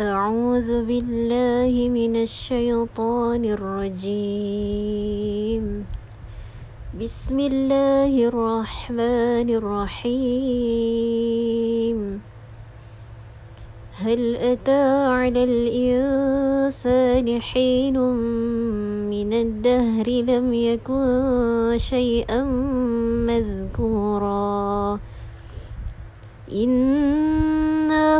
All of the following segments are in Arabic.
أعوذ بالله من الشيطان الرجيم. بسم الله الرحمن الرحيم. هل أتى على الإنسان حين من الدهر لم يكن شيئا مذكورا إنا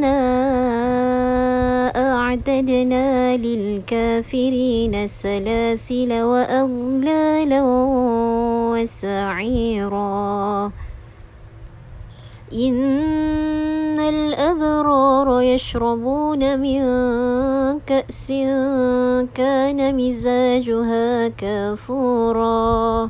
أعتدنا للكافرين سلاسل وأغلالا وسعيرا. إن الأبرار يشربون من كأس كان مزاجها كافورا.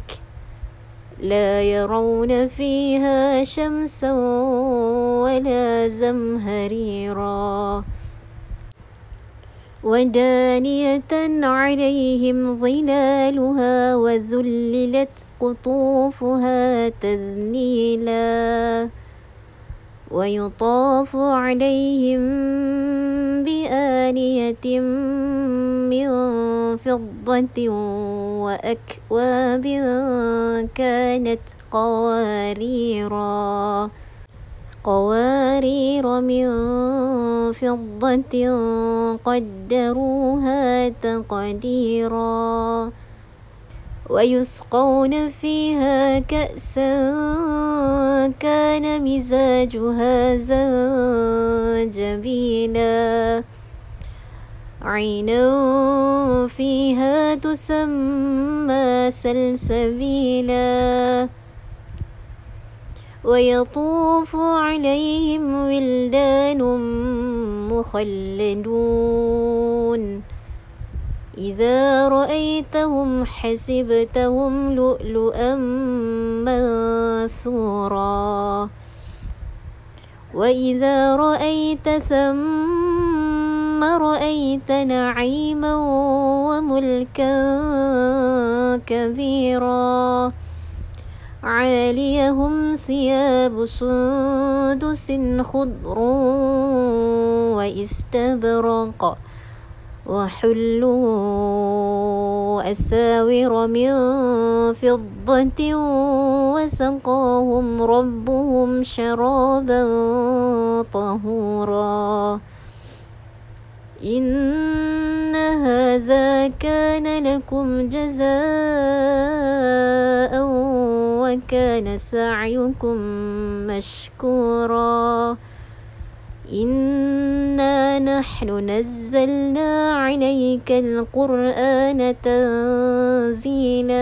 لا يرون فيها شمسا ولا زمهريرا. ودانية عليهم ظلالها وذللت قطوفها تذليلا. ويطاف عليهم بآنية من فضة وأكواب كانت قواريرا. قوارير من فضة قدروها تقديرا. ويسقون فيها كأسا كان مزاجها زنجبيلا عينا فيها تسمى سلسبيلا. ويطوف عليهم ولدان مخلدون. إذا رأيتهم حسبتهم لؤلؤا منثورا. وإذا رأيت ثم رأيت نعيما وملكا كبيرا. عاليهم ثياب سندس خضر واستبرق وحلوا أساور من فضة وسقاهم ربهم شرابا طهورا. إن هذا كان لكم جزاء وكان سعيكم مشكورا. إنا نحن نزلنا عليك القرآن تنزيلا.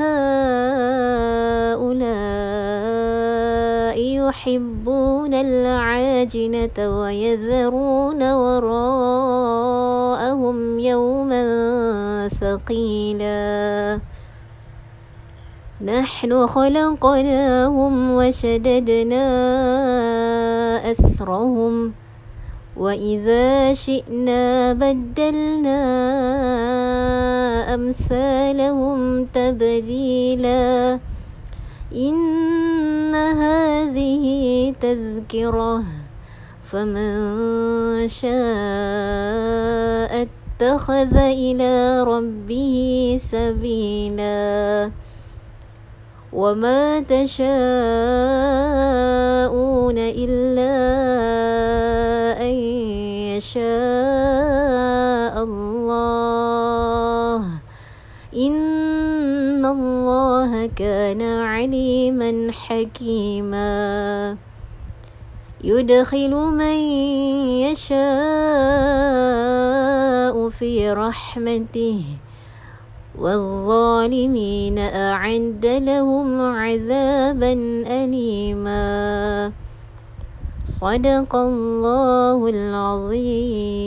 هؤلاء يحبون العاجنة ويذرون وراءهم يوما ثقيلا. نحن خلقناهم وشددنا أسرهم وإذا شئنا بدلنا أمثالهم تبديلا. إن هذه تذكرة فمن شاء اتخذ إلى ربه سبيلا. وما تشاءون إلا عليما حكيما. يدخل من يشاء في رحمته والظالمين أعد لهم عذابا أليما. صدق الله العظيم.